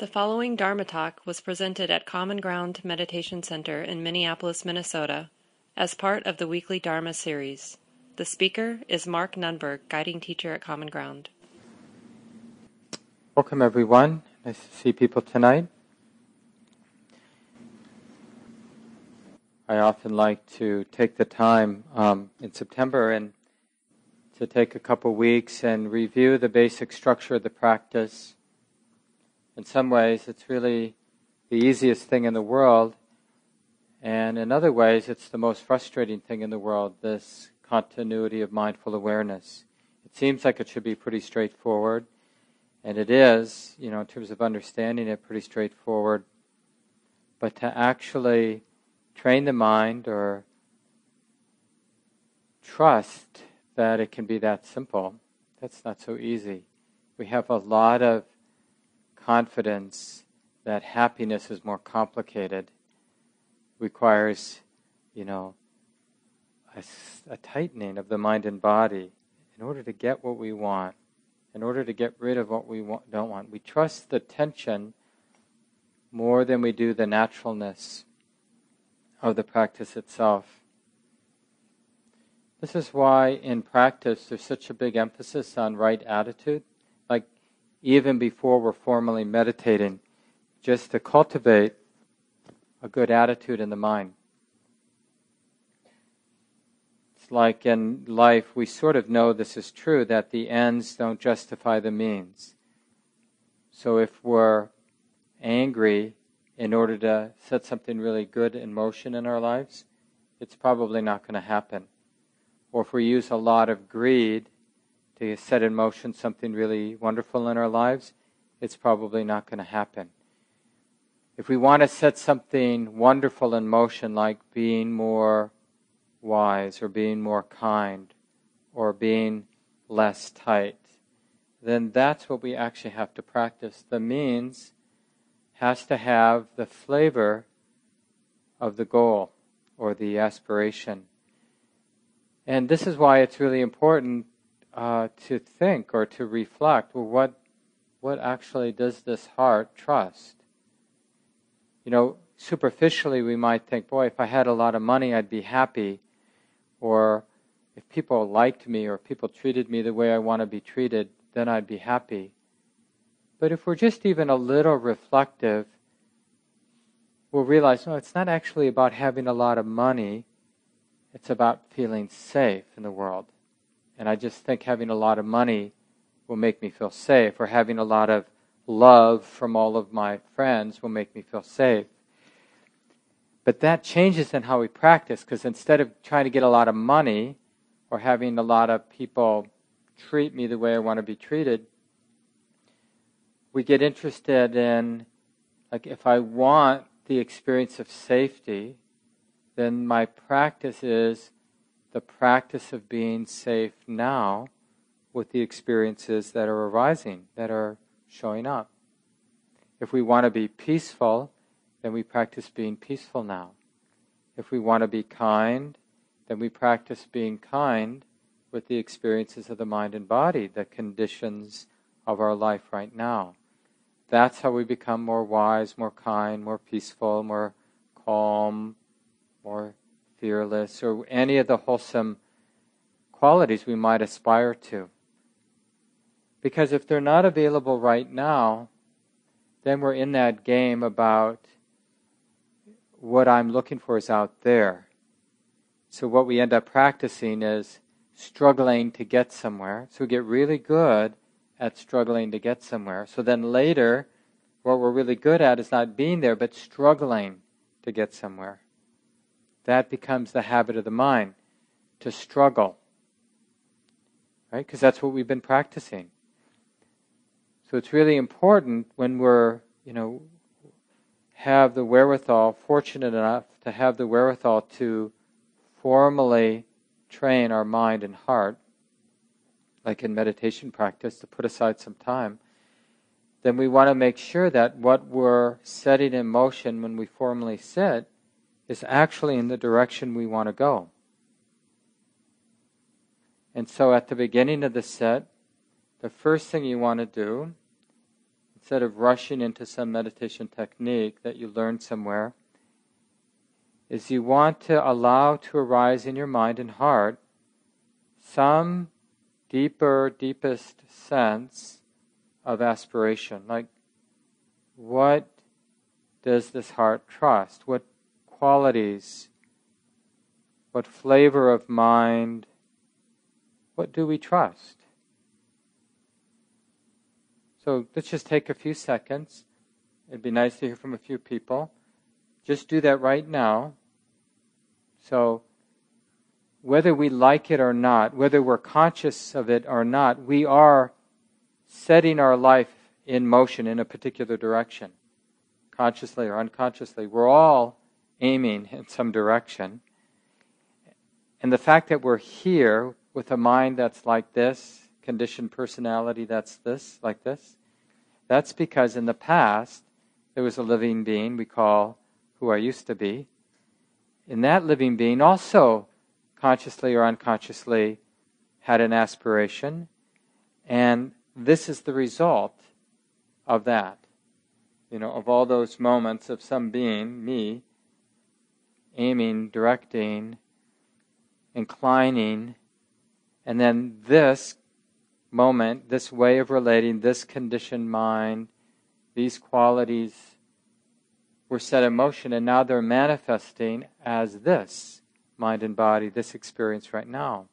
The following Dharma talk was presented at Common Ground Meditation Center in Minneapolis, Minnesota, as part of the weekly Dharma series. The speaker is Mark Nunberg, guiding teacher at Common Ground. Welcome, everyone. Nice to see people tonight. I often like to take the time um, in September and to take a couple weeks and review the basic structure of the practice in some ways, it's really the easiest thing in the world, and in other ways, it's the most frustrating thing in the world this continuity of mindful awareness. It seems like it should be pretty straightforward, and it is, you know, in terms of understanding it, pretty straightforward. But to actually train the mind or trust that it can be that simple, that's not so easy. We have a lot of confidence that happiness is more complicated requires, you know, a, a, tightening of the mind and body in order to get what we want, in order to get rid of what we want, don't want. We trust the tension more than we do the naturalness of the practice itself. This is why in practice there's such a big emphasis on right attitude even before we're formally meditating, just to cultivate a good attitude in the mind. It's like in life, we sort of know this is true that the ends don't justify the means. So if we're angry in order to set something really good in motion in our lives, it's probably not going to happen. Or if we use a lot of greed to set in motion something really wonderful in our lives, it's probably not going to happen. If we want to set something wonderful in motion, like being more wise or being more kind or being less tight, then that's what we actually have to practice. The means has to have the flavor of the goal or the aspiration. And this is why it's really important uh, to think or to reflect well, what, what actually does this heart trust? You know, superficially we might think, boy, if I had a lot of money, I'd be happy. Or if people liked me or people treated me the way I want to be treated, then I'd be happy. But if we're just even a little reflective, we'll realize no, it's not actually about having a lot of money, it's about feeling safe in the world. And I just think having a lot of money will make me feel safe, or having a lot of love from all of my friends will make me feel safe. But that changes in how we practice, because instead of trying to get a lot of money or having a lot of people treat me the way I want to be treated, we get interested in, like, if I want the experience of safety, then my practice is the practice of being safe now with the experiences that are arising, that are showing up. If we want to be peaceful, then we practice being peaceful now. If we want to be kind, then we practice being kind with the experiences of the mind and body, the conditions of our life right now. That's how we become more wise, more kind, more peaceful, more calm, more fearless, or any of the wholesome qualities we might aspire to. Because if they're not available right now, then we're in that game about what I'm looking for is out there. So what we end up practicing is struggling to get somewhere. So we get really good at struggling to get somewhere. So then later, what we're really good at is not being there, but struggling to get somewhere that becomes the habit of the mind to struggle. Right? Because that's what we've been practicing. So it's really important when we're, you know, have the wherewithal, fortunate enough to have the wherewithal to formally train our mind and heart, like in meditation practice, to put aside some time, then we want to make sure that what we're setting in motion when we formally sit is actually in the direction we want to go. And so at the beginning of the set, the first thing you want to do, instead of rushing into some meditation technique that you learned somewhere, is you want to allow to arise in your mind and heart some deeper, deepest sense of aspiration. Like, what does this heart trust? What qualities, what flavor of mind, what do we trust? So let's just take a few seconds. It'd be nice to hear from a few people. Just do that right now. So, whether we like it or not, whether we're conscious of it or not, we are setting our life in motion in a particular direction, consciously or unconsciously. We're all aiming in some direction. And the fact that we're here with a mind that's like this, conditioned personality that's this, like this, that's because in the past there was a living being we call who I used to be. And that living being also consciously or unconsciously had an aspiration. And this is the result of that. You know, of all those moments of some being, me, aiming, directing, inclining, and then this moment, this way of relating, this conditioned mind, these qualities were set in motion, and now they're manifesting as this mind and body, this experience right now.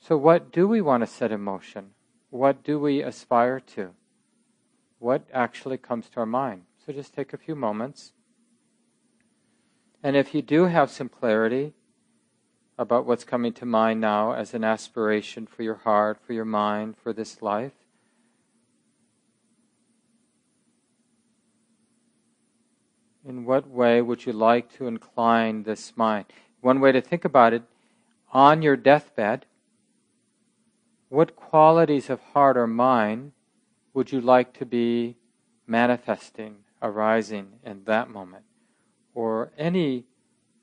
So, what do we want to set in motion? What do we aspire to? What actually comes to our mind? So, just take a few moments. And if you do have some clarity about what's coming to mind now as an aspiration for your heart, for your mind, for this life, in what way would you like to incline this mind? One way to think about it on your deathbed, what qualities of heart or mind would you like to be manifesting, arising in that moment? Or any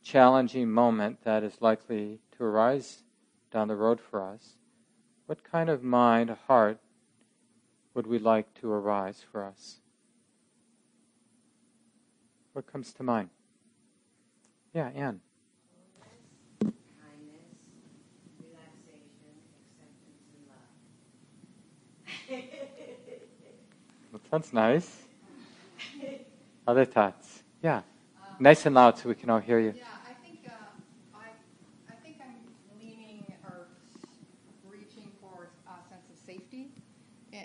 challenging moment that is likely to arise down the road for us, what kind of mind, heart would we like to arise for us? What comes to mind? Yeah, Anne. That's nice. Other thoughts? Yeah. Nice and loud so we can all hear you. Yeah, I think, uh, I, I think I'm leaning or reaching for a sense of safety.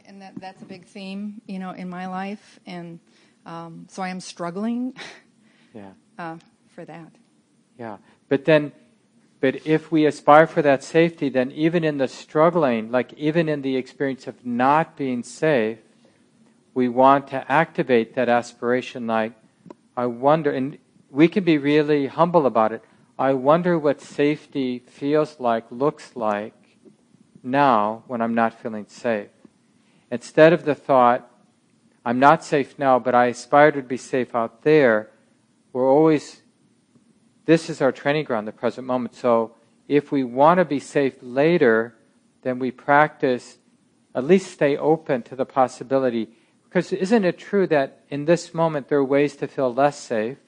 And that, that's a big theme, you know, in my life. And um, so I am struggling yeah. Uh, for that. Yeah. But then, but if we aspire for that safety, then even in the struggling, like even in the experience of not being safe, we want to activate that aspiration like, I wonder, and we can be really humble about it. I wonder what safety feels like, looks like now when I'm not feeling safe. Instead of the thought, I'm not safe now, but I aspire to be safe out there, we're always, this is our training ground, the present moment. So if we want to be safe later, then we practice, at least stay open to the possibility because isn't it true that in this moment there are ways to feel less safe,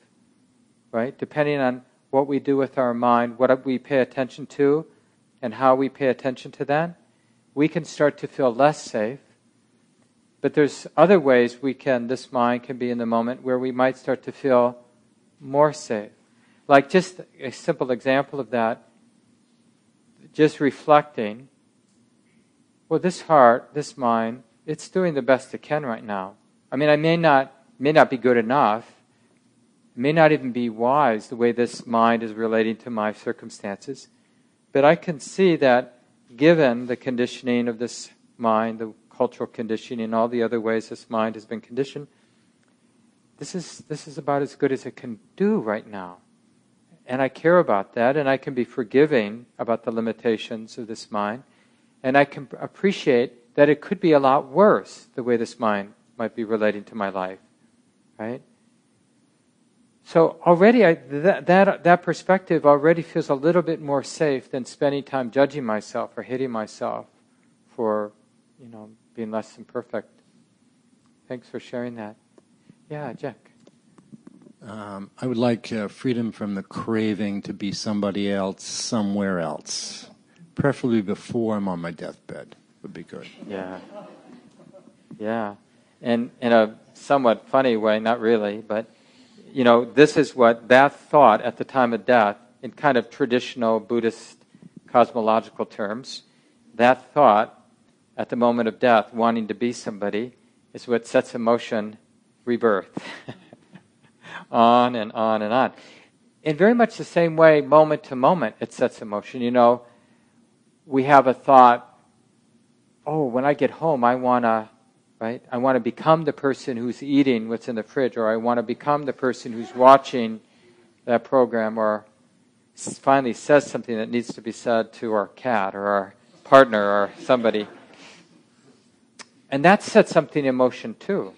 right? Depending on what we do with our mind, what we pay attention to, and how we pay attention to that, we can start to feel less safe. But there's other ways we can, this mind can be in the moment where we might start to feel more safe. Like just a simple example of that, just reflecting, well, this heart, this mind, it's doing the best it can right now. I mean, I may not may not be good enough. May not even be wise the way this mind is relating to my circumstances. But I can see that given the conditioning of this mind, the cultural conditioning, all the other ways this mind has been conditioned, this is this is about as good as it can do right now. And I care about that, and I can be forgiving about the limitations of this mind, and I can appreciate that it could be a lot worse the way this mind might be relating to my life, right? So already, I, that, that, that perspective already feels a little bit more safe than spending time judging myself or hating myself for, you know, being less than perfect. Thanks for sharing that. Yeah, Jack. Um, I would like uh, freedom from the craving to be somebody else somewhere else, preferably before I'm on my deathbed. Would be good. Yeah. Yeah. And in a somewhat funny way, not really, but you know, this is what that thought at the time of death, in kind of traditional Buddhist cosmological terms, that thought at the moment of death, wanting to be somebody, is what sets in motion rebirth. on and on and on. In very much the same way, moment to moment, it sets in motion. You know, we have a thought, oh, when I get home, I want to, right? I want to become the person who's eating what's in the fridge, or I want to become the person who's watching that program, or finally says something that needs to be said to our cat, or our partner, or somebody. And that sets something in motion too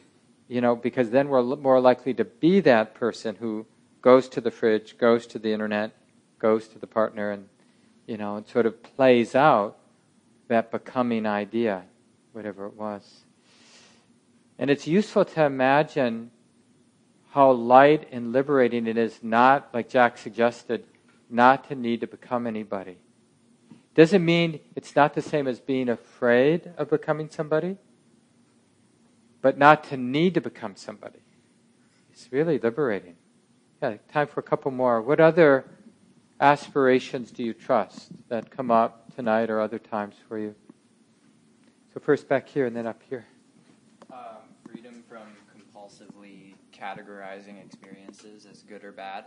you know, because then we're more likely to be that person who goes to the fridge, goes to the internet, goes to the partner, and, you know, it sort of plays out that becoming idea, whatever it was. And it's useful to imagine how light and liberating it is not, like Jack suggested, not to need to become anybody. Doesn't mean it's not the same as being afraid of becoming somebody but not to need to become somebody. It's really liberating. Yeah, time for a couple more. What other aspirations do you trust that come up tonight or other times for you? So, first back here and then up here. Um, freedom from compulsively categorizing experiences as good or bad.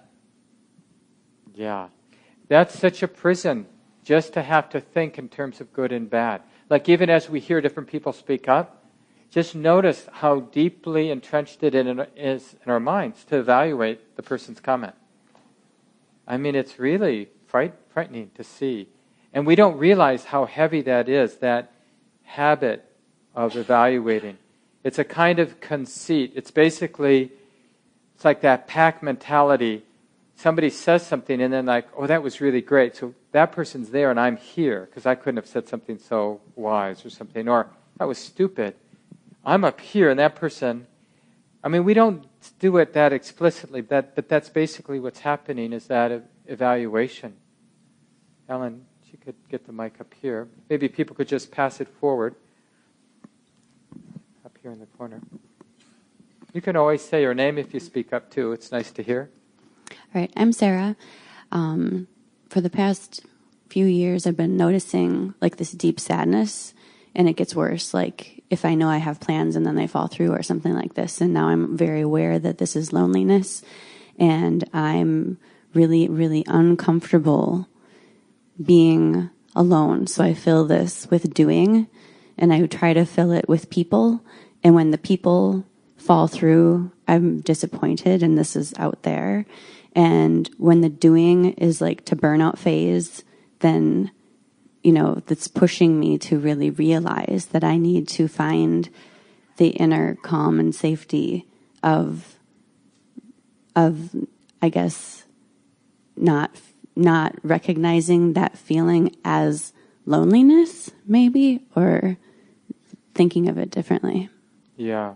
Yeah. That's such a prison just to have to think in terms of good and bad. Like, even as we hear different people speak up, just notice how deeply entrenched it is in our minds to evaluate the person's comment. I mean, it's really fright, frightening to see. And we don't realize how heavy that is, that habit of evaluating. It's a kind of conceit. It's basically, it's like that pack mentality. Somebody says something and then, like, oh, that was really great. So that person's there and I'm here because I couldn't have said something so wise or something. Or that was stupid. I'm up here, and that person. I mean, we don't do it that explicitly, but, but that's basically what's happening is that evaluation. Ellen, she could get the mic up here. Maybe people could just pass it forward. Up here in the corner. You can always say your name if you speak up too. It's nice to hear. All right, I'm Sarah. Um, for the past few years, I've been noticing like this deep sadness, and it gets worse. Like if I know I have plans and then they fall through or something like this. And now I'm very aware that this is loneliness and I'm really, really uncomfortable being alone. So I fill this with doing and I try to fill it with people. And when the people fall through, I'm disappointed and this is out there. And when the doing is like to burnout phase, then you know, that's pushing me to really realize that I need to find the inner calm and safety of, of, I guess, not, not recognizing that feeling as loneliness, maybe, or thinking of it differently. Yeah.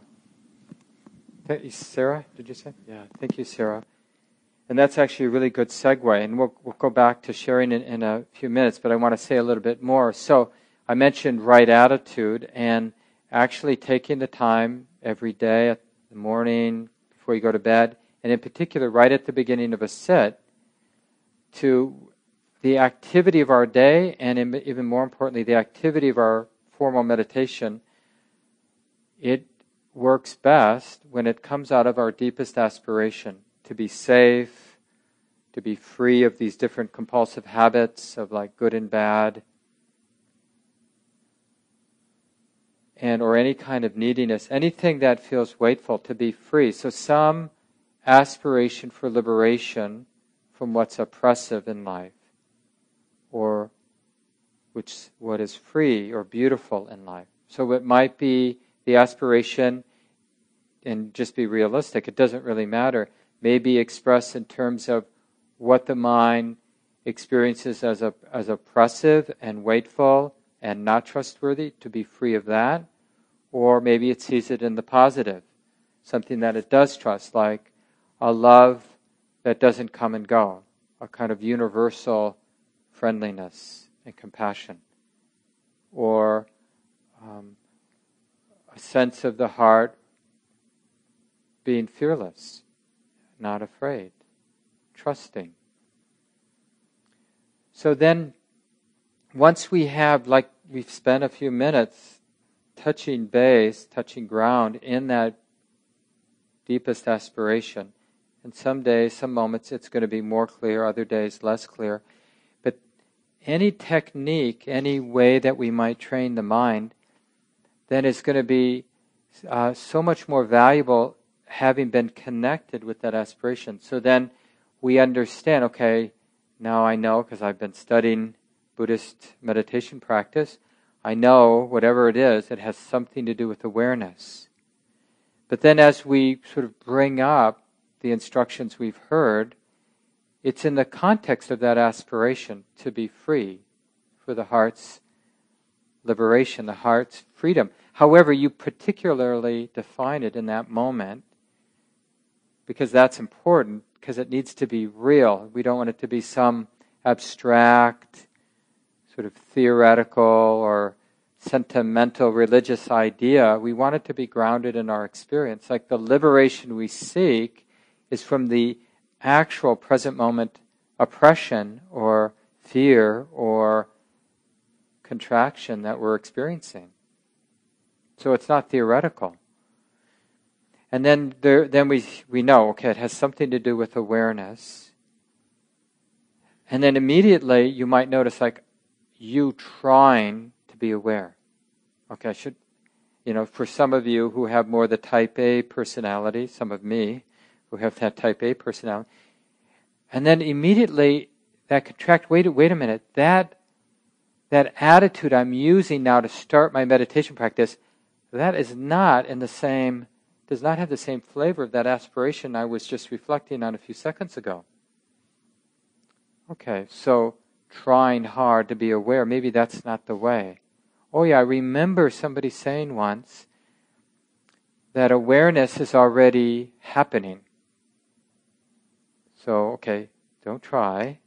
Sarah, did you say? Yeah. Thank you, Sarah. And that's actually a really good segue. And we'll, we'll go back to sharing in, in a few minutes, but I want to say a little bit more. So I mentioned right attitude and actually taking the time every day at the morning before you go to bed, and in particular right at the beginning of a sit, to the activity of our day, and even more importantly, the activity of our formal meditation, it works best when it comes out of our deepest aspiration to be safe, to be free of these different compulsive habits of like good and bad, and or any kind of neediness, anything that feels weightful, to be free. So some aspiration for liberation from what's oppressive in life, or which what is free or beautiful in life. So it might be the aspiration, and just be realistic. It doesn't really matter may be expressed in terms of what the mind experiences as, a, as oppressive and weightful and not trustworthy, to be free of that, Or maybe it sees it in the positive, something that it does trust, like a love that doesn't come and go, a kind of universal friendliness and compassion. Or um, a sense of the heart being fearless, not afraid, trusting. So then, once we have, like we've spent a few minutes touching base, touching ground in that deepest aspiration, and some days, some moments, it's going to be more clear, other days, less clear. But any technique, any way that we might train the mind, then is going to be uh, so much more valuable having been connected with that aspiration. So then we understand, okay, now I know because I've been studying Buddhist meditation practice. I know whatever it is, it has something to do with awareness. But then as we sort of bring up the instructions we've heard, it's in the context of that aspiration to be free for the heart's liberation, the heart's freedom. However, you particularly define it in that moment because that's important because it needs to be real. We don't want it to be some abstract, sort of theoretical or sentimental religious idea. We want it to be grounded in our experience. Like the liberation we seek is from the actual present moment oppression or fear or contraction that we're experiencing. So it's not theoretical. And then there, then we we know okay it has something to do with awareness. And then immediately you might notice like you trying to be aware. Okay, I should you know, for some of you who have more the type A personality, some of me who have that type A personality, and then immediately that contract, wait, wait a minute, that that attitude I'm using now to start my meditation practice, that is not in the same does not have the same flavor of that aspiration I was just reflecting on a few seconds ago. Okay, so trying hard to be aware, maybe that's not the way. Oh, yeah, I remember somebody saying once that awareness is already happening. So, okay, don't try.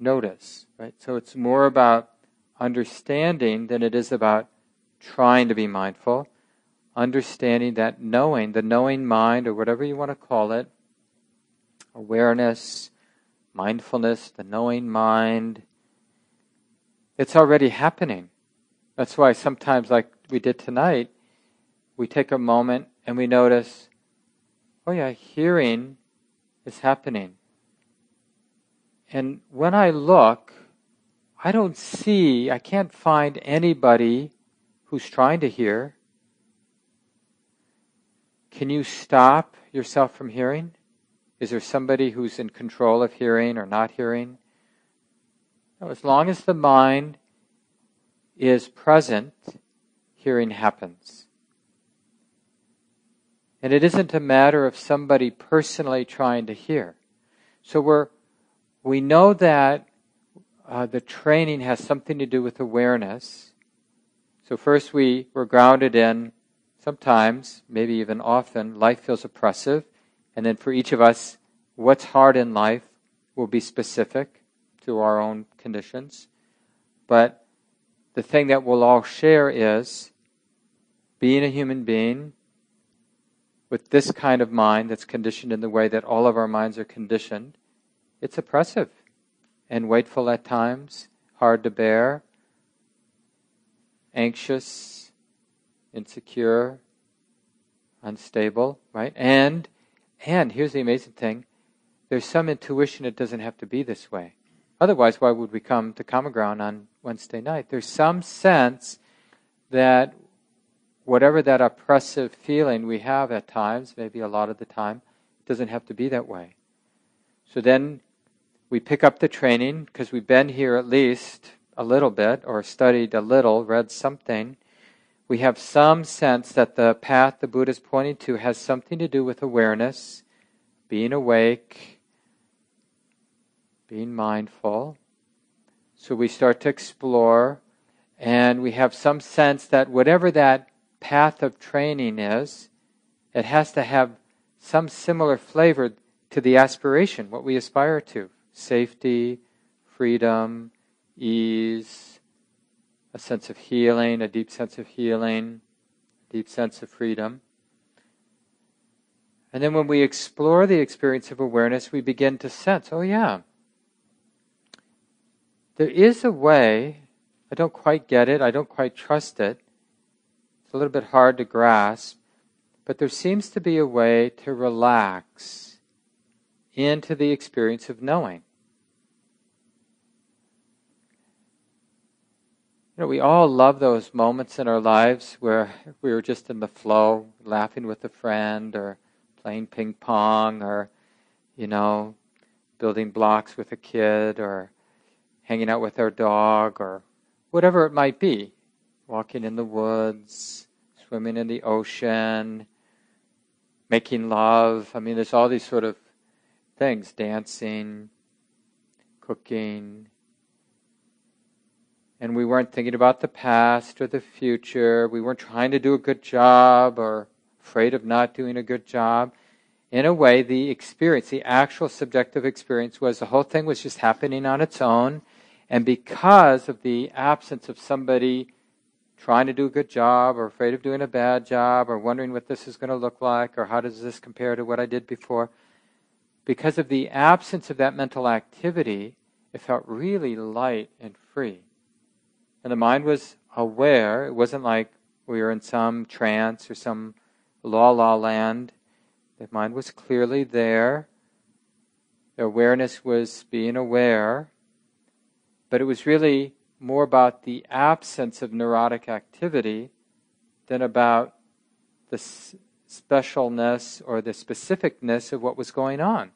Notice, right? So it's more about understanding than it is about trying to be mindful understanding that knowing, the knowing mind, or whatever you want to call it, awareness, mindfulness, the knowing mind, it's already happening. That's why sometimes, like we did tonight, we take a moment and we notice, oh yeah, hearing is happening. And when I look, I don't see, I can't find anybody who's trying to hear. Can you stop yourself from hearing? Is there somebody who's in control of hearing or not hearing? No, as long as the mind is present, hearing happens. And it isn't a matter of somebody personally trying to hear. So we're, we know that uh, the training has something to do with awareness. So first we were grounded in sometimes, maybe even often, life feels oppressive. And then for each of us, what's hard in life will be specific to our own conditions. But the thing that we'll all share is being a human being with this kind of mind that's conditioned in the way that all of our minds are conditioned, it's oppressive and weightful at times, hard to bear, anxious, insecure, unstable, right? And and here's the amazing thing: there's some intuition it doesn't have to be this way. Otherwise, why would we come to common ground on Wednesday night? There's some sense that whatever that oppressive feeling we have at times, maybe a lot of the time, doesn't have to be that way. So then we pick up the training because we've been here at least a little bit or studied a little, read something, we have some sense that the path the Buddha is pointing to has something to do with awareness, being awake, being mindful. So we start to explore, and we have some sense that whatever that path of training is, it has to have some similar flavor to the aspiration, what we aspire to safety, freedom, ease, a sense of healing, a deep sense of healing, a deep sense of freedom. And then when we explore the experience of awareness, we begin to sense, oh, yeah, there is a way, I don't quite get it, I don't quite trust it, it's a little bit hard to grasp, but there seems to be a way to relax into the experience of knowing. You know, we all love those moments in our lives where we were just in the flow, laughing with a friend, or playing ping pong or, you know, building blocks with a kid or hanging out with our dog or whatever it might be. Walking in the woods, swimming in the ocean, making love. I mean, there's all these sort of things dancing, cooking. And we weren't thinking about the past or the future. We weren't trying to do a good job or afraid of not doing a good job. In a way, the experience, the actual subjective experience, was the whole thing was just happening on its own. And because of the absence of somebody trying to do a good job or afraid of doing a bad job or wondering what this is going to look like or how does this compare to what I did before, because of the absence of that mental activity, it felt really light and free. And the mind was aware. It wasn't like we were in some trance or some la la land. The mind was clearly there. The awareness was being aware. But it was really more about the absence of neurotic activity than about the specialness or the specificness of what was going on.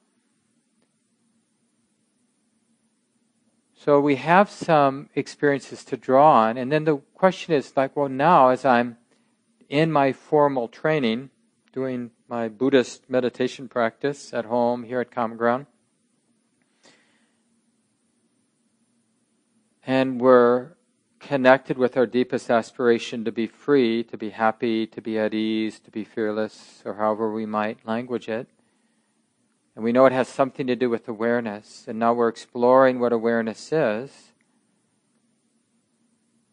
So we have some experiences to draw on, and then the question is like, well, now as I'm in my formal training, doing my Buddhist meditation practice at home here at Common Ground. And we're connected with our deepest aspiration to be free, to be happy, to be at ease, to be fearless, or however we might language it. And we know it has something to do with awareness. And now we're exploring what awareness is.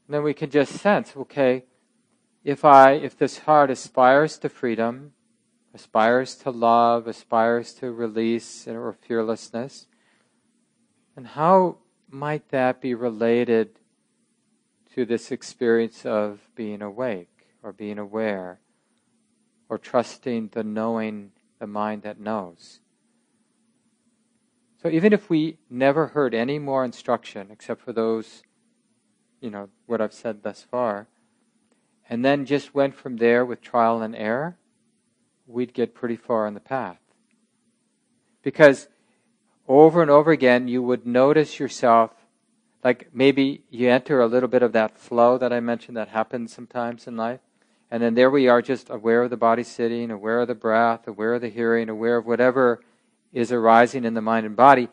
And then we can just sense, okay, if I if this heart aspires to freedom, aspires to love, aspires to release or fearlessness, and how might that be related to this experience of being awake or being aware or trusting the knowing, the mind that knows? So even if we never heard any more instruction except for those, you know, what I've said thus far, and then just went from there with trial and error, we'd get pretty far on the path. Because over and over again, you would notice yourself, like maybe you enter a little bit of that flow that I mentioned that happens sometimes in life. And then there we are, just aware of the body sitting, aware of the breath, aware of the hearing, aware of whatever is arising in the mind and body.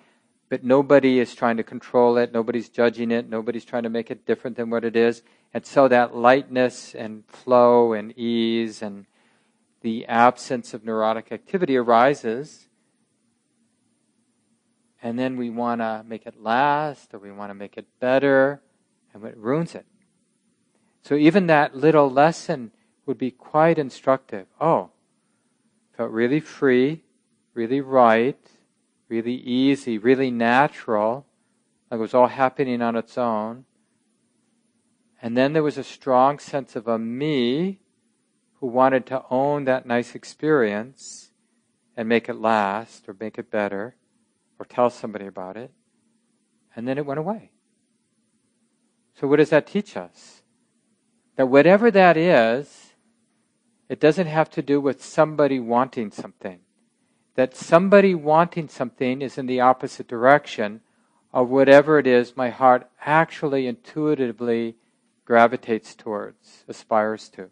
But nobody is trying to control it, nobody's judging it, nobody's trying to make it different than what it is. And so that lightness and flow and ease and the absence of neurotic activity arises. And then we want to make it last or we want to make it better, and it ruins it. So even that little lesson would be quite instructive. Oh, felt really free, really right, really easy, really natural, like it was all happening on its own. And then there was a strong sense of a me who wanted to own that nice experience and make it last or make it better or tell somebody about it. And then it went away. So, what does that teach us? That whatever that is, it doesn't have to do with somebody wanting something. That somebody wanting something is in the opposite direction of whatever it is my heart actually intuitively gravitates towards, aspires to.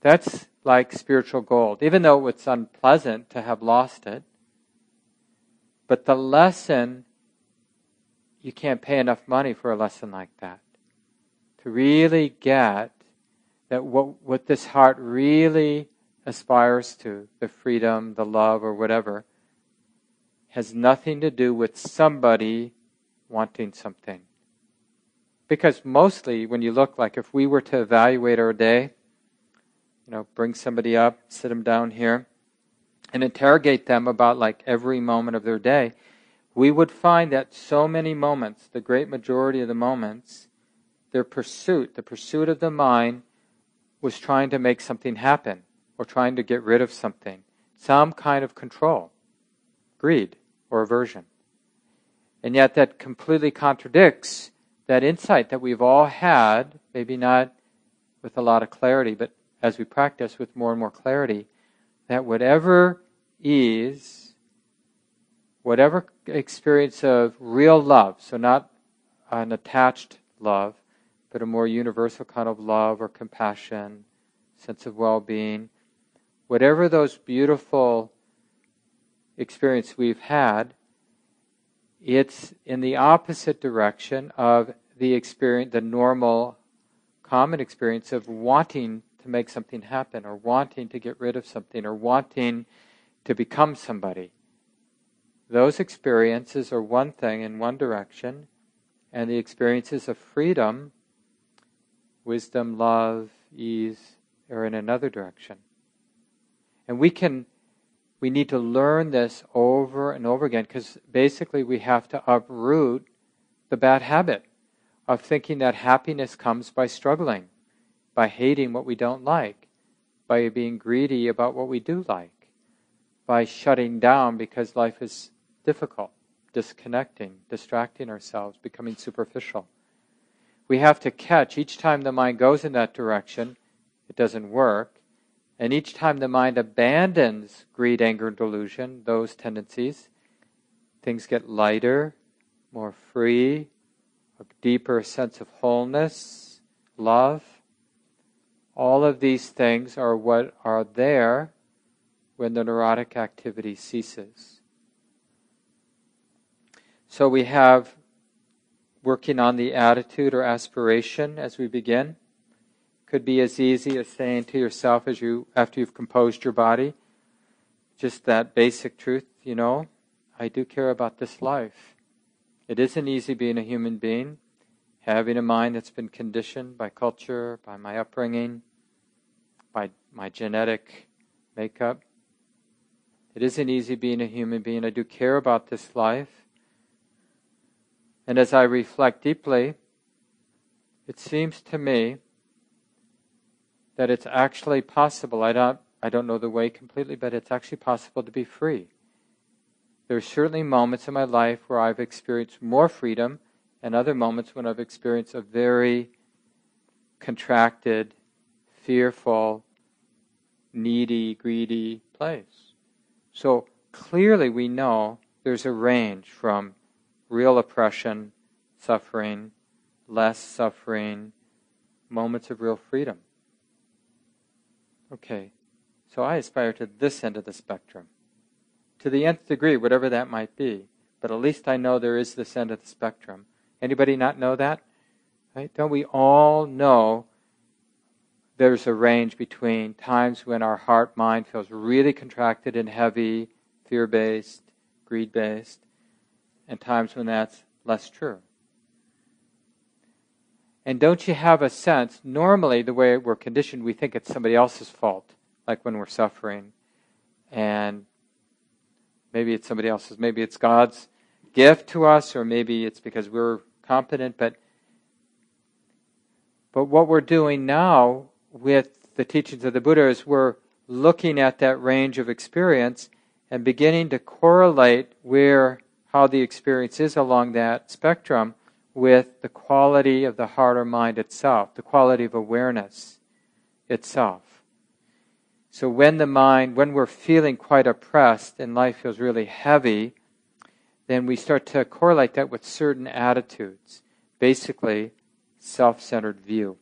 That's like spiritual gold, even though it's unpleasant to have lost it. But the lesson, you can't pay enough money for a lesson like that. To really get that what, what this heart really aspires to, the freedom, the love, or whatever, has nothing to do with somebody wanting something. Because mostly, when you look like if we were to evaluate our day, you know, bring somebody up, sit them down here, and interrogate them about like every moment of their day, we would find that so many moments, the great majority of the moments, their pursuit, the pursuit of the mind, was trying to make something happen or trying to get rid of something, some kind of control, greed or aversion. And yet that completely contradicts that insight that we've all had, maybe not with a lot of clarity, but as we practice with more and more clarity, that whatever is, whatever experience of real love, so not an attached love, but a more universal kind of love or compassion, sense of well being, whatever those beautiful experience we've had, it's in the opposite direction of the experience, the normal, common experience of wanting to make something happen, or wanting to get rid of something, or wanting to become somebody. Those experiences are one thing in one direction, and the experiences of freedom, wisdom, love, ease, are in another direction. And we can we need to learn this over and over again because basically we have to uproot the bad habit of thinking that happiness comes by struggling, by hating what we don't like, by being greedy about what we do like, by shutting down because life is difficult, disconnecting, distracting ourselves, becoming superficial. We have to catch each time the mind goes in that direction, it doesn't work and each time the mind abandons greed, anger, and delusion, those tendencies, things get lighter, more free, a deeper sense of wholeness, love. All of these things are what are there when the neurotic activity ceases. So we have working on the attitude or aspiration as we begin could be as easy as saying to yourself as you after you've composed your body just that basic truth you know i do care about this life. It isn't easy being a human being having a mind that's been conditioned by culture by my upbringing by my genetic makeup. It isn't easy being a human being. I do care about this life. And as i reflect deeply it seems to me that it's actually possible. I don't, I don't know the way completely, but it's actually possible to be free. There are certainly moments in my life where I've experienced more freedom, and other moments when I've experienced a very contracted, fearful, needy, greedy place. So clearly we know there's a range from real oppression, suffering, less suffering, moments of real freedom. Okay, so I aspire to this end of the spectrum, to the nth degree, whatever that might be. But at least I know there is this end of the spectrum. Anybody not know that? Right? Don't we all know there's a range between times when our heart mind feels really contracted and heavy, fear based, greed based, and times when that's less true. And don't you have a sense, normally the way we're conditioned, we think it's somebody else's fault, like when we're suffering. And maybe it's somebody else's, maybe it's God's gift to us, or maybe it's because we're competent, but but what we're doing now with the teachings of the Buddha is we're looking at that range of experience and beginning to correlate where how the experience is along that spectrum with the quality of the heart or mind itself, the quality of awareness itself. So when the mind, when we're feeling quite oppressed and life feels really heavy, then we start to correlate that with certain attitudes. Basically, self centered view.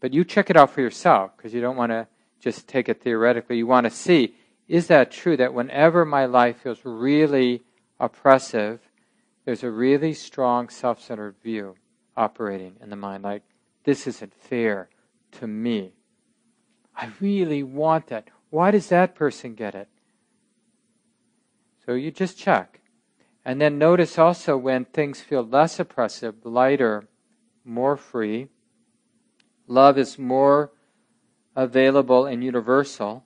But you check it out for yourself because you don't want to just take it theoretically. You want to see is that true that whenever my life feels really oppressive, there's a really strong self centered view operating in the mind like, this isn't fair to me. I really want that. Why does that person get it? So you just check. And then notice also when things feel less oppressive, lighter, more free, love is more available and universal,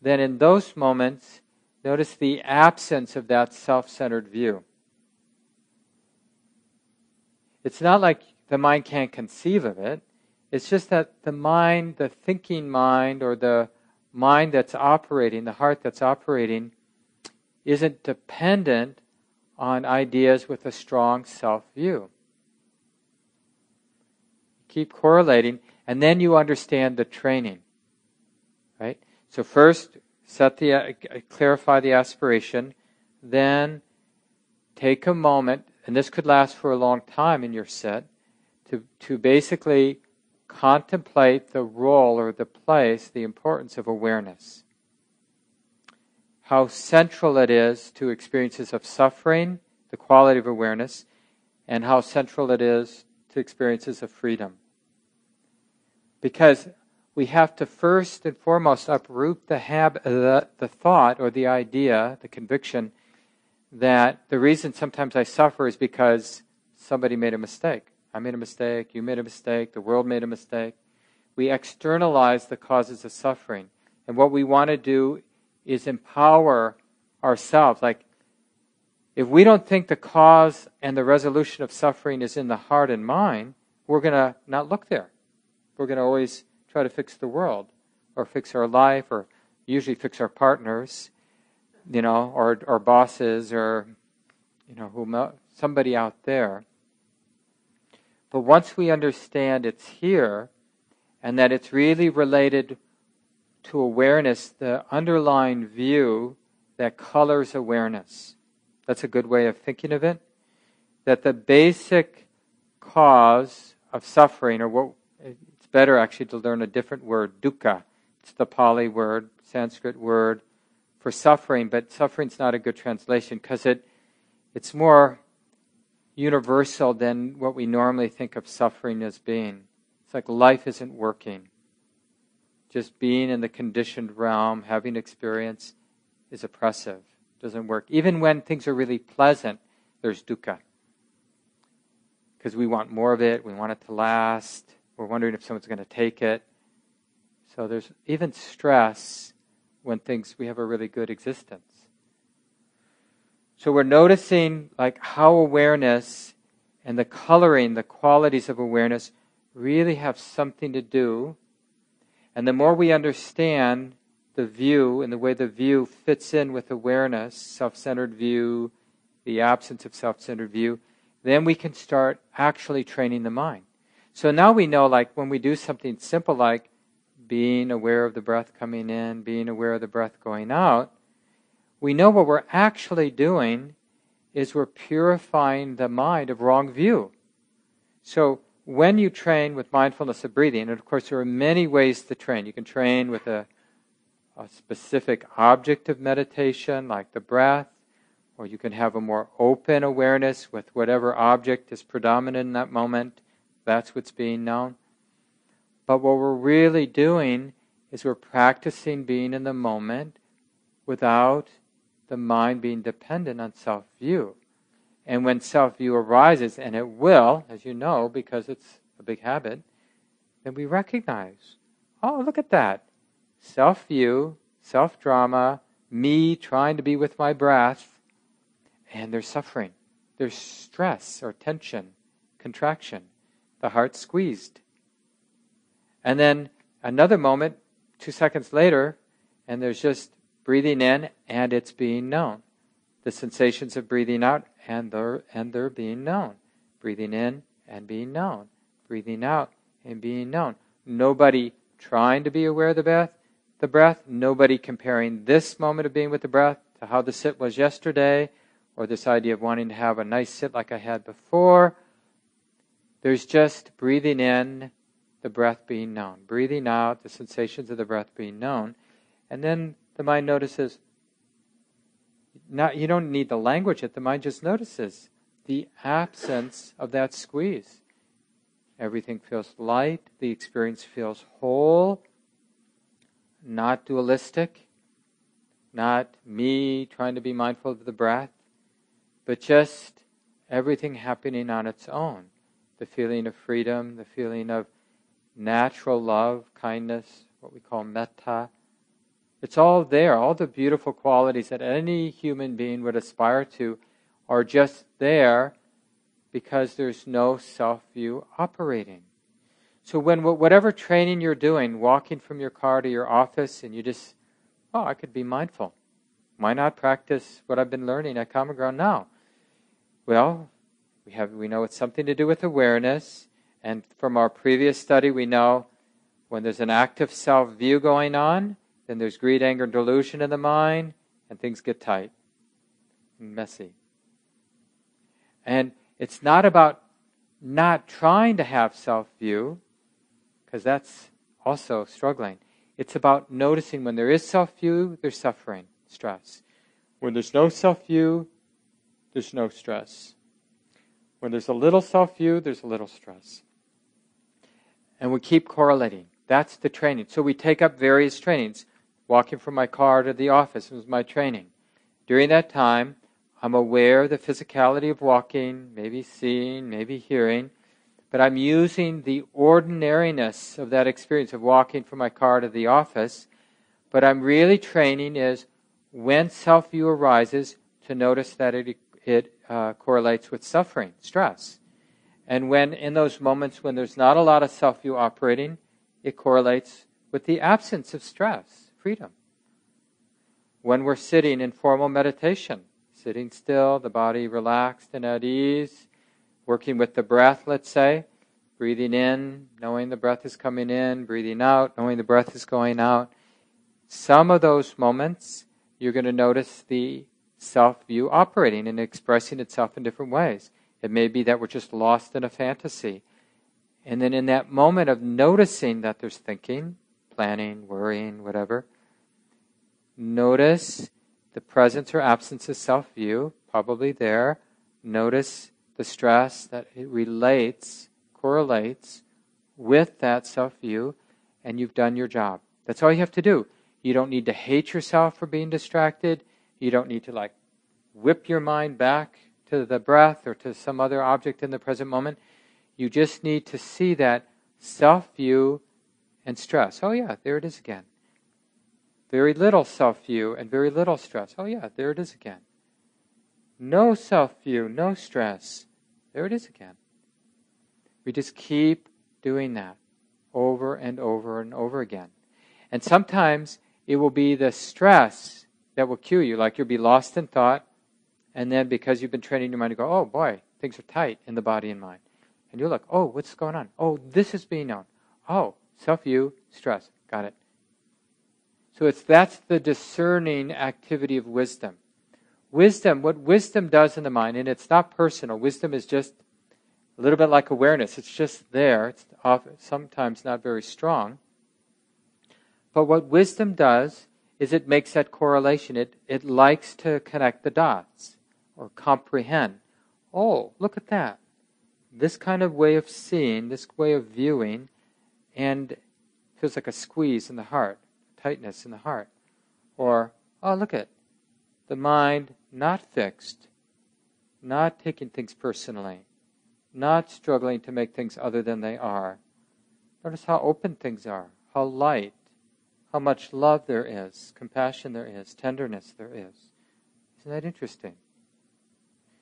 then in those moments, notice the absence of that self centered view. It's not like the mind can't conceive of it, it's just that the mind, the thinking mind, or the mind that's operating, the heart that's operating, isn't dependent on ideas with a strong self view. Keep correlating, and then you understand the training. Right? So, first, set the, uh, clarify the aspiration, then take a moment, and this could last for a long time in your set, to, to basically contemplate the role or the place, the importance of awareness. How central it is to experiences of suffering, the quality of awareness, and how central it is to experiences of freedom. Because we have to first and foremost uproot the, hab- the, the thought or the idea, the conviction, that the reason sometimes I suffer is because somebody made a mistake. I made a mistake, you made a mistake, the world made a mistake. We externalize the causes of suffering. And what we want to do is empower ourselves. Like, if we don't think the cause and the resolution of suffering is in the heart and mind, we're going to not look there. We're going to always try to fix the world or fix our life or usually fix our partners, you know, or, or bosses or, you know, whom, somebody out there. But once we understand it's here and that it's really related to awareness, the underlying view that colors awareness. That's a good way of thinking of it. That the basic cause of suffering, or what it's better actually to learn a different word, dukkha. It's the Pali word, Sanskrit word for suffering, but suffering's not a good translation because it it's more universal than what we normally think of suffering as being. It's like life isn't working. Just being in the conditioned realm, having experience, is oppressive. Doesn't work. Even when things are really pleasant, there's dukkha. Because we want more of it, we want it to last, we're wondering if someone's going to take it. So there's even stress when things we have a really good existence. So we're noticing like how awareness and the coloring, the qualities of awareness really have something to do. And the more we understand the view and the way the view fits in with awareness, self centered view, the absence of self centered view, then we can start actually training the mind. So now we know, like, when we do something simple like being aware of the breath coming in, being aware of the breath going out, we know what we're actually doing is we're purifying the mind of wrong view. So when you train with mindfulness of breathing, and of course there are many ways to train. You can train with a, a specific object of meditation, like the breath, or you can have a more open awareness with whatever object is predominant in that moment. That's what's being known. But what we're really doing is we're practicing being in the moment without the mind being dependent on self view. And when self view arises, and it will, as you know, because it's a big habit, then we recognize oh, look at that. Self view, self drama, me trying to be with my breath, and there's suffering. There's stress or tension, contraction, the heart squeezed. And then another moment, two seconds later, and there's just breathing in and it's being known. The sensations of breathing out and they're, and they're being known. Breathing in and being known. Breathing out and being known. Nobody trying to be aware of the breath, the breath, nobody comparing this moment of being with the breath to how the sit was yesterday, or this idea of wanting to have a nice sit like I had before. There's just breathing in, the breath being known. Breathing out, the sensations of the breath being known. And then the mind notices. Not, you don't need the language yet, the mind just notices the absence of that squeeze. Everything feels light. The experience feels whole, not dualistic, not me trying to be mindful of the breath, but just everything happening on its own. The feeling of freedom, the feeling of natural love, kindness, what we call metta. It's all there. All the beautiful qualities that any human being would aspire to are just there because there's no self view operating. So, when whatever training you're doing, walking from your car to your office, and you just, oh, I could be mindful. Why not practice what I've been learning at Common Ground now? Well, we have we know it's something to do with awareness, and from our previous study, we know when there's an active self view going on, then there's greed, anger, and delusion in the mind, and things get tight and messy. And it's not about not trying to have self view, because that's also struggling. It's about noticing when there is self view, there's suffering, stress. When there's no self view, there's no stress. When there's a little self view, there's a little stress. And we keep correlating. That's the training. So we take up various trainings. Walking from my car to the office was my training. During that time, I'm aware of the physicality of walking, maybe seeing, maybe hearing, but I'm using the ordinariness of that experience of walking from my car to the office. But I'm really training is when self view arises to notice that it, it uh, correlates with suffering, stress. And when in those moments when there's not a lot of self view operating, it correlates with the absence of stress, freedom. When we're sitting in formal meditation, sitting still, the body relaxed and at ease, working with the breath, let's say, breathing in, knowing the breath is coming in, breathing out, knowing the breath is going out. Some of those moments, you're going to notice the self view operating and expressing itself in different ways. It may be that we're just lost in a fantasy. And then in that moment of noticing that there's thinking, planning, worrying, whatever, notice the presence or absence of self view, probably there. Notice the stress that it relates, correlates with that self view, and you've done your job. That's all you have to do. You don't need to hate yourself for being distracted. You don't need to like whip your mind back to the breath or to some other object in the present moment. You just need to see that self view and stress. Oh, yeah, there it is again. Very little self view and very little stress. Oh, yeah, there it is again. No self view, no stress. There it is again. We just keep doing that over and over and over again. And sometimes it will be the stress that will cue you, like you'll be lost in thought, and then because you've been training your mind to go, oh boy, things are tight in the body and mind. And you look, oh, what's going on? Oh, this is being known. Oh, self view, stress. Got it. So it's that's the discerning activity of wisdom. Wisdom, what wisdom does in the mind, and it's not personal. Wisdom is just a little bit like awareness. It's just there. It's often, sometimes not very strong. But what wisdom does is it makes that correlation. It, it likes to connect the dots or comprehend. Oh, look at that. This kind of way of seeing, this way of viewing, and feels like a squeeze in the heart tightness in the heart. Or, oh, look at the mind not fixed, not taking things personally, not struggling to make things other than they are. Notice how open things are, how light, how much love there is, compassion there is, tenderness there is. Isn't that interesting?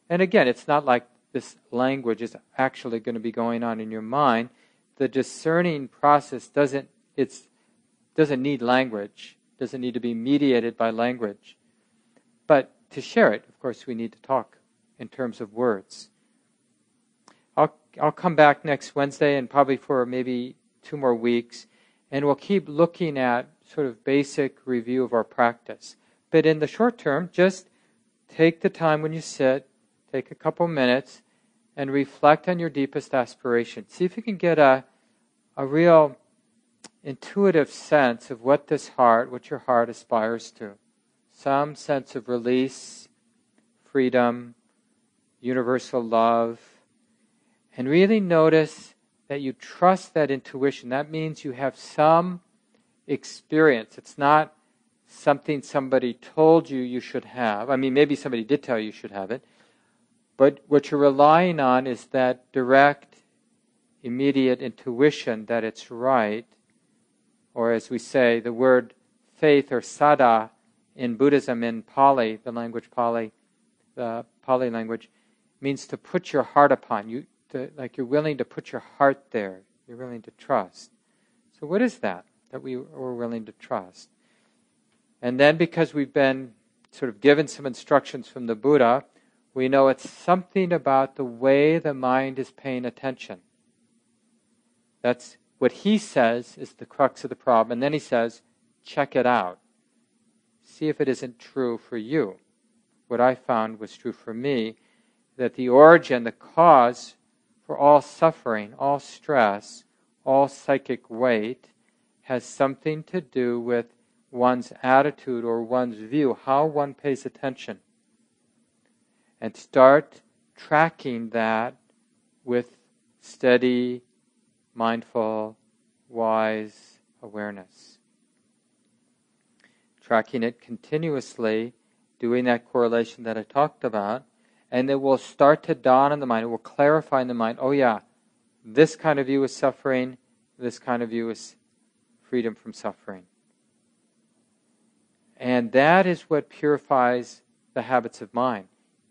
And again, it's not like this language is actually going to be going on in your mind. The discerning process doesn't, it's doesn't need language, doesn't need to be mediated by language. But to share it, of course, we need to talk in terms of words. I'll, I'll come back next Wednesday and probably for maybe two more weeks, and we'll keep looking at sort of basic review of our practice. But in the short term, just take the time when you sit, take a couple minutes, and reflect on your deepest aspiration. See if you can get a, a real intuitive sense of what this heart, what your heart aspires to. Some sense of release, freedom, universal love, and really notice that you trust that intuition. That means you have some experience. It's not something somebody told you you should have. I mean, maybe somebody did tell you you should have it. But what you're relying on is that direct, immediate intuition that it's right. Or as we say, the word faith or saddha in Buddhism, in Pali, the language Pali, the Pali language, means to put your heart upon. You, to, like you're willing to put your heart there. You're willing to trust. So what is that that we are willing to trust? And then because we've been sort of given some instructions from the Buddha, we know it's something about the way the mind is paying attention. That's what he says is the crux of the problem. And then he says, check it out. See if it isn't true for you. What I found was true for me that the origin, the cause for all suffering, all stress, all psychic weight has something to do with one's attitude or one's view, how one pays attention. And start tracking that with steady, mindful, wise awareness. Tracking it continuously, doing that correlation that I talked about, and it will start to dawn in the mind, it will clarify in the mind oh, yeah, this kind of view is suffering, this kind of view is freedom from suffering. And that is what purifies the habits of mind,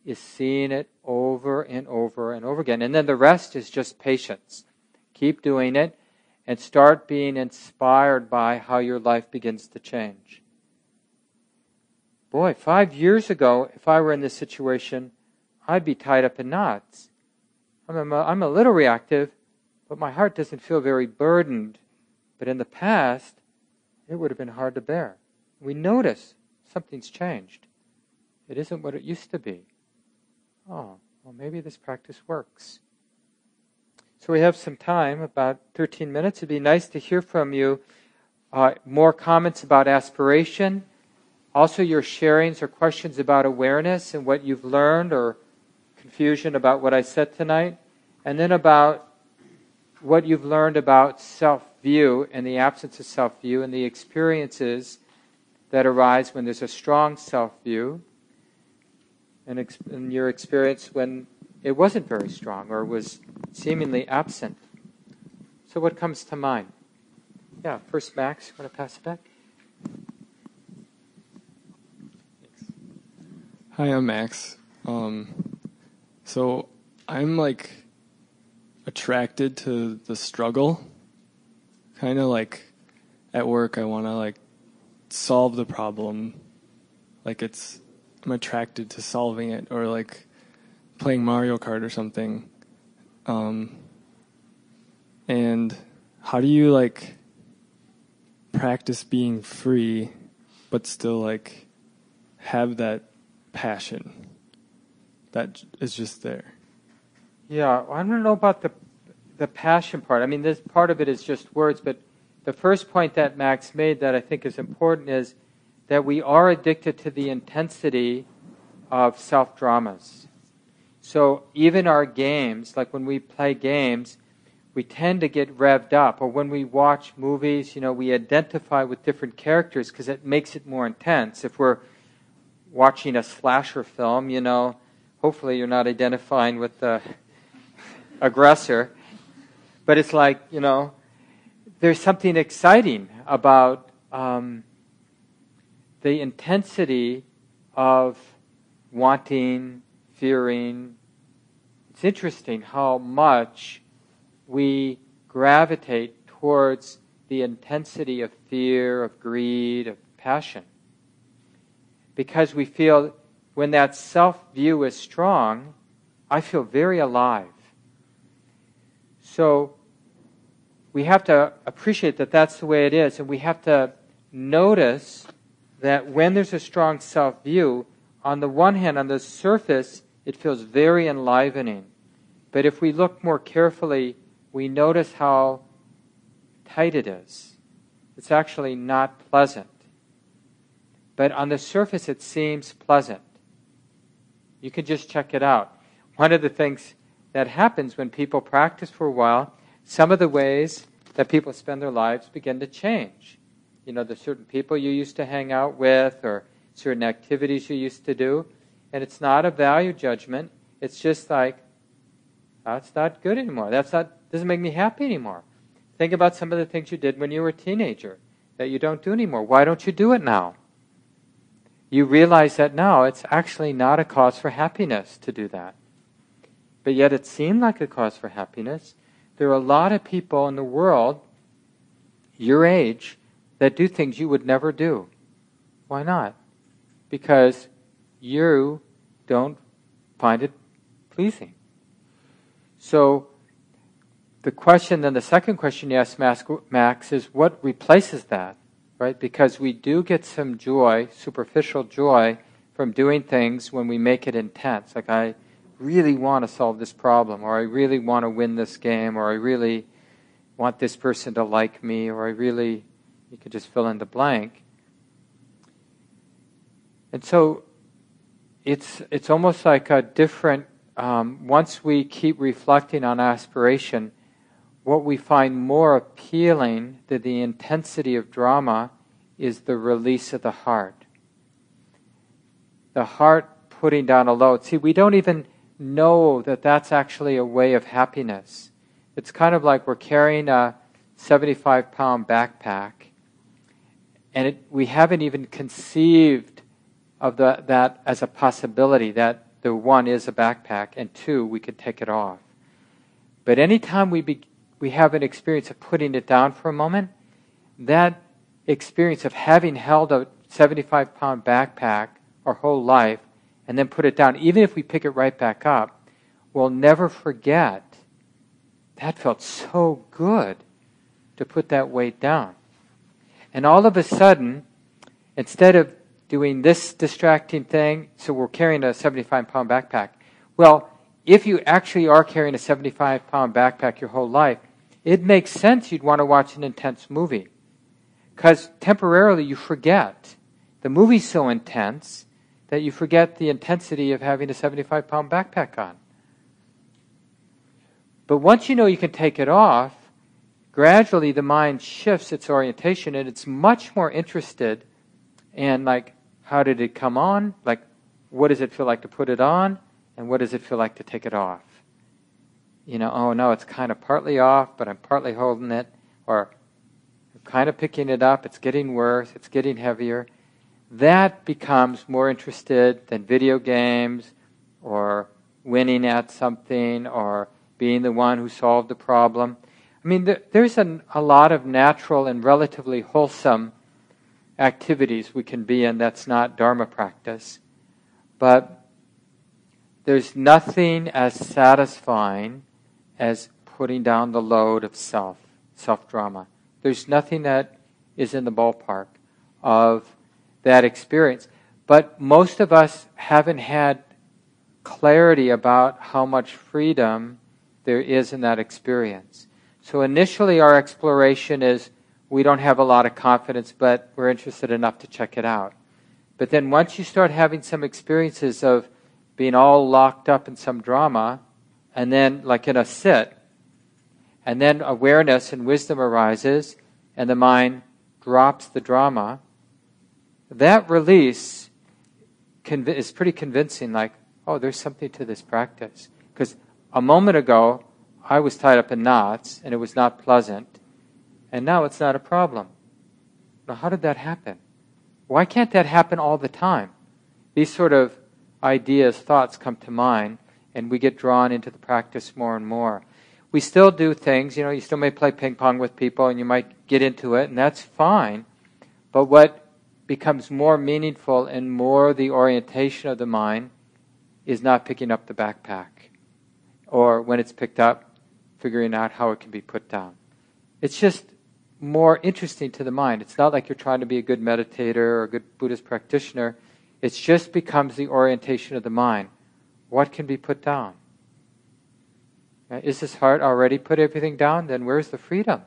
is seeing it over and over and over again. And then the rest is just patience. Keep doing it and start being inspired by how your life begins to change. Boy, five years ago, if I were in this situation, I'd be tied up in knots. I'm a, I'm a little reactive, but my heart doesn't feel very burdened. But in the past, it would have been hard to bear. We notice something's changed. It isn't what it used to be. Oh, well, maybe this practice works. So we have some time, about 13 minutes. It'd be nice to hear from you uh, more comments about aspiration, also your sharings or questions about awareness and what you've learned or confusion about what I said tonight, and then about what you've learned about self view and the absence of self view and the experiences that arise when there's a strong self view and ex- in your experience when it wasn't very strong or was seemingly absent. So, what comes to mind? Yeah, first, Max, you want to pass it back? Hi, I'm Max. Um, so I'm like attracted to the struggle. Kind of like at work, I want to like solve the problem. Like it's, I'm attracted to solving it, or like playing Mario Kart or something. Um, and how do you like practice being free, but still like have that passion that is just there? Yeah, I don't know about the the passion part. I mean, this part of it is just words, but the first point that Max made that I think is important is that we are addicted to the intensity of self dramas. So even our games, like when we play games, we tend to get revved up. Or when we watch movies, you know, we identify with different characters because it makes it more intense. If we're watching a slasher film, you know, hopefully you're not identifying with the aggressor. But it's like, you know, there's something exciting about um, the intensity of wanting, fearing. It's interesting how much we gravitate towards the intensity of fear, of greed, of passion. Because we feel when that self view is strong, I feel very alive. So we have to appreciate that that's the way it is, and we have to notice that when there's a strong self view, on the one hand, on the surface, it feels very enlivening. But if we look more carefully, we notice how tight it is. It's actually not pleasant. But on the surface, it seems pleasant. You can just check it out. One of the things that happens when people practice for a while some of the ways that people spend their lives begin to change. You know, there's certain people you used to hang out with or certain activities you used to do. And it's not a value judgment. It's just like, that's not good anymore. That's not doesn't make me happy anymore. Think about some of the things you did when you were a teenager that you don't do anymore. Why don't you do it now? You realize that now it's actually not a cause for happiness to do that. But yet it seemed like a cause for happiness. There are a lot of people in the world, your age, that do things you would never do. Why not? Because you don't find it pleasing. So, the question, then the second question you ask Max is what replaces that, right? Because we do get some joy, superficial joy, from doing things when we make it intense. Like, I really want to solve this problem, or I really want to win this game, or I really want this person to like me, or I really, you could just fill in the blank. And so it's, it's almost like a different, um, once we keep reflecting on aspiration, what we find more appealing than the intensity of drama is the release of the heart. The heart putting down a load. See, we don't even know that that's actually a way of happiness. It's kind of like we're carrying a 75 pound backpack, and it, we haven't even conceived of the, that as a possibility that the one is a backpack, and two, we could take it off. But anytime we be, we have an experience of putting it down for a moment, that experience of having held a 75 pound backpack our whole life and then put it down, even if we pick it right back up, we'll never forget that felt so good to put that weight down. And all of a sudden, instead of doing this distracting thing, so we're carrying a 75 pound backpack, well, if you actually are carrying a 75 pound backpack your whole life, it makes sense you'd want to watch an intense movie. Because temporarily you forget. The movie's so intense that you forget the intensity of having a 75 pound backpack on. But once you know you can take it off, gradually the mind shifts its orientation and it's much more interested in, like, how did it come on? Like, what does it feel like to put it on? And what does it feel like to take it off? You know, oh no, it's kind of partly off, but I'm partly holding it, or kind of picking it up, it's getting worse, it's getting heavier. That becomes more interested than video games, or winning at something, or being the one who solved the problem. I mean, there, there's an, a lot of natural and relatively wholesome activities we can be in that's not Dharma practice. But there's nothing as satisfying as putting down the load of self, self drama. There's nothing that is in the ballpark of that experience. But most of us haven't had clarity about how much freedom there is in that experience. So initially, our exploration is we don't have a lot of confidence, but we're interested enough to check it out. But then once you start having some experiences of being all locked up in some drama, and then, like in a sit, and then awareness and wisdom arises, and the mind drops the drama, that release conv- is pretty convincing like, oh, there's something to this practice. Because a moment ago, I was tied up in knots, and it was not pleasant, and now it's not a problem. Now, how did that happen? Why can't that happen all the time? These sort of ideas, thoughts come to mind, and we get drawn into the practice more and more. We still do things, you know, you still may play ping pong with people and you might get into it, and that's fine. But what becomes more meaningful and more the orientation of the mind is not picking up the backpack. Or when it's picked up, figuring out how it can be put down. It's just more interesting to the mind. It's not like you're trying to be a good meditator or a good Buddhist practitioner. It just becomes the orientation of the mind. What can be put down? Is this heart already put everything down? Then where's the freedom?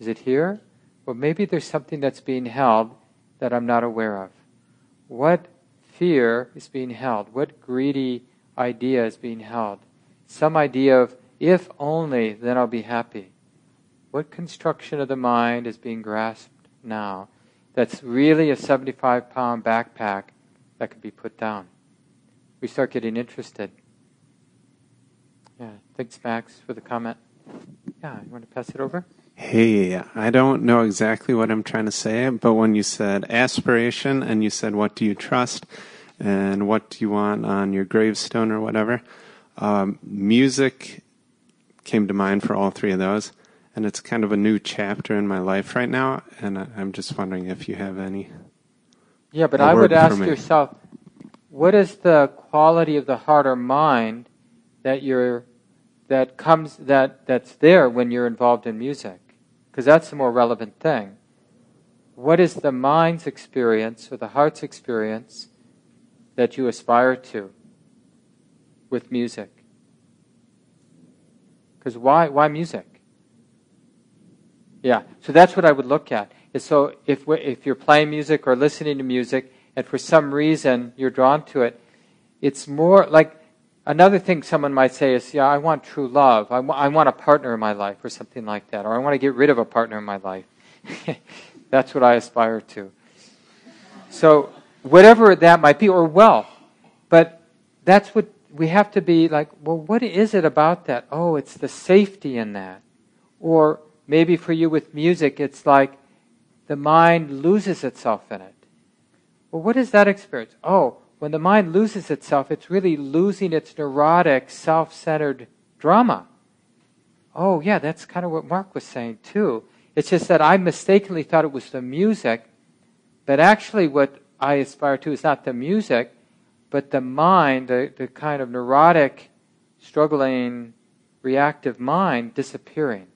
Is it here? Well, maybe there's something that's being held that I'm not aware of. What fear is being held? What greedy idea is being held? Some idea of, if only, then I'll be happy. What construction of the mind is being grasped now that's really a 75 pound backpack that could be put down? We start getting interested. Yeah, thanks, Max, for the comment. Yeah, you want to pass it over? Hey, I don't know exactly what I'm trying to say, but when you said aspiration and you said, what do you trust and what do you want on your gravestone or whatever, um, music came to mind for all three of those. And it's kind of a new chapter in my life right now, and I'm just wondering if you have any. Yeah, but I would ask yourself, what is the quality of the heart or mind that you're that comes that that's there when you're involved in music? Because that's the more relevant thing. What is the mind's experience or the heart's experience that you aspire to with music? Because why why music? Yeah, so that's what I would look at. So if if you're playing music or listening to music, and for some reason you're drawn to it, it's more like another thing someone might say is, "Yeah, I want true love. I, w- I want a partner in my life, or something like that, or I want to get rid of a partner in my life." that's what I aspire to. So whatever that might be, or wealth, but that's what we have to be like. Well, what is it about that? Oh, it's the safety in that, or Maybe for you with music, it's like the mind loses itself in it. Well, what is that experience? Oh, when the mind loses itself, it's really losing its neurotic, self centered drama. Oh, yeah, that's kind of what Mark was saying too. It's just that I mistakenly thought it was the music, but actually, what I aspire to is not the music, but the mind, the, the kind of neurotic, struggling, reactive mind disappearing.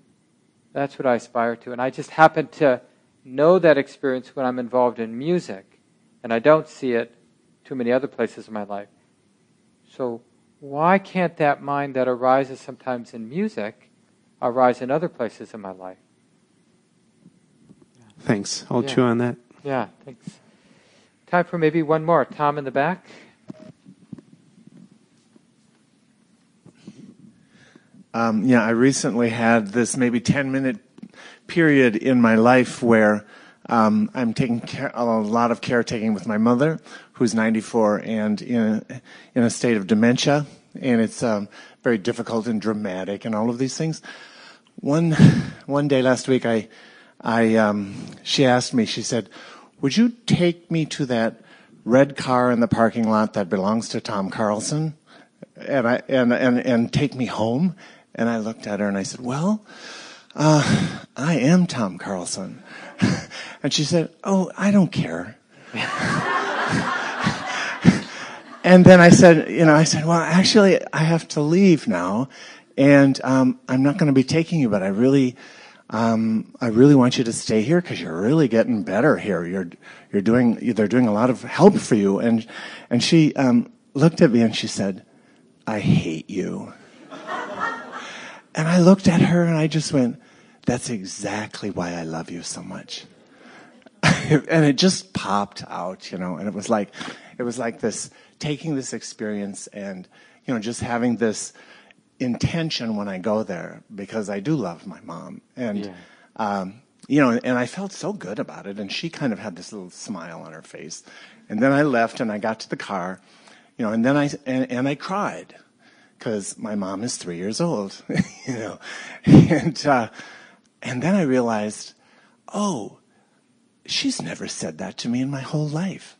That's what I aspire to. And I just happen to know that experience when I'm involved in music, and I don't see it too many other places in my life. So, why can't that mind that arises sometimes in music arise in other places in my life? Thanks. I'll yeah. chew on that. Yeah, thanks. Time for maybe one more. Tom in the back. Um, yeah, I recently had this maybe 10 minute period in my life where um, I'm taking care, a lot of caretaking with my mother, who's 94 and in a, in a state of dementia, and it's um, very difficult and dramatic and all of these things. One one day last week, I I um, she asked me. She said, "Would you take me to that red car in the parking lot that belongs to Tom Carlson, and I and and and take me home?" And I looked at her and I said, Well, uh, I am Tom Carlson. and she said, Oh, I don't care. and then I said, You know, I said, Well, actually, I have to leave now. And um, I'm not going to be taking you, but I really. Um, I really want you to stay here because you're really getting better here. You're, you're doing, they're doing a lot of help for you. And, and she, um, looked at me and she said, I hate you. And I looked at her and I just went, that's exactly why I love you so much. and it just popped out, you know, and it was like, it was like this, taking this experience and, you know, just having this intention when I go there because I do love my mom. And, yeah. um, you know, and I felt so good about it. And she kind of had this little smile on her face. And then I left and I got to the car, you know, and then I, and, and I cried because my mom is three years old, you know, and uh, and then I realized, oh, she's never said that to me in my whole life,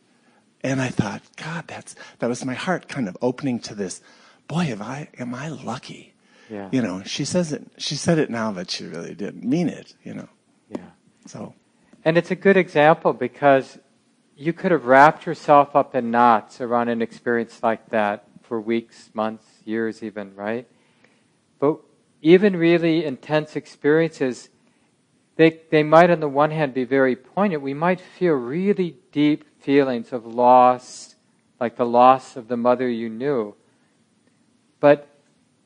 and I thought, God, that's that was my heart kind of opening to this. Boy, have I am I lucky? Yeah. You know, she says it. She said it now, but she really didn't mean it. You know. Yeah. So. And it's a good example because you could have wrapped yourself up in knots around an experience like that for weeks, months, years, even, right? But even really intense experiences, they, they might, on the one hand, be very poignant. We might feel really deep feelings of loss, like the loss of the mother you knew. But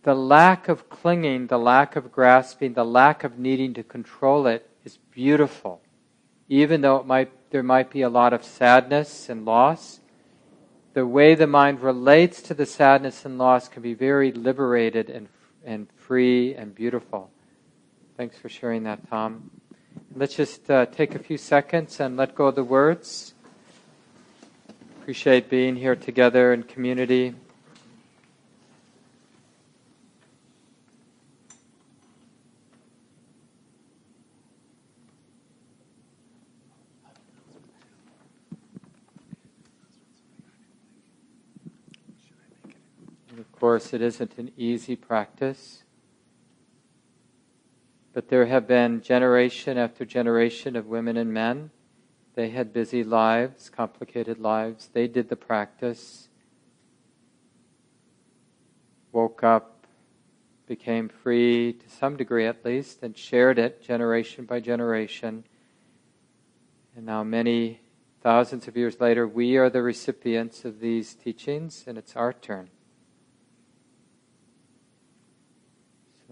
the lack of clinging, the lack of grasping, the lack of needing to control it is beautiful. Even though it might, there might be a lot of sadness and loss, the way the mind relates to the sadness and loss can be very liberated and, and free and beautiful. Thanks for sharing that, Tom. Let's just uh, take a few seconds and let go of the words. Appreciate being here together in community. And of course, it isn't an easy practice. But there have been generation after generation of women and men. They had busy lives, complicated lives. They did the practice, woke up, became free to some degree at least, and shared it generation by generation. And now, many thousands of years later, we are the recipients of these teachings, and it's our turn.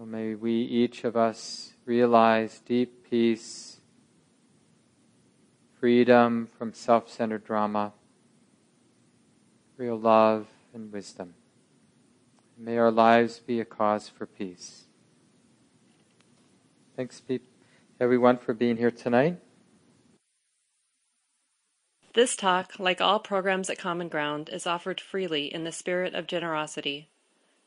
May we, each of us, realize deep peace, freedom from self centered drama, real love and wisdom. May our lives be a cause for peace. Thanks, everyone, for being here tonight. This talk, like all programs at Common Ground, is offered freely in the spirit of generosity.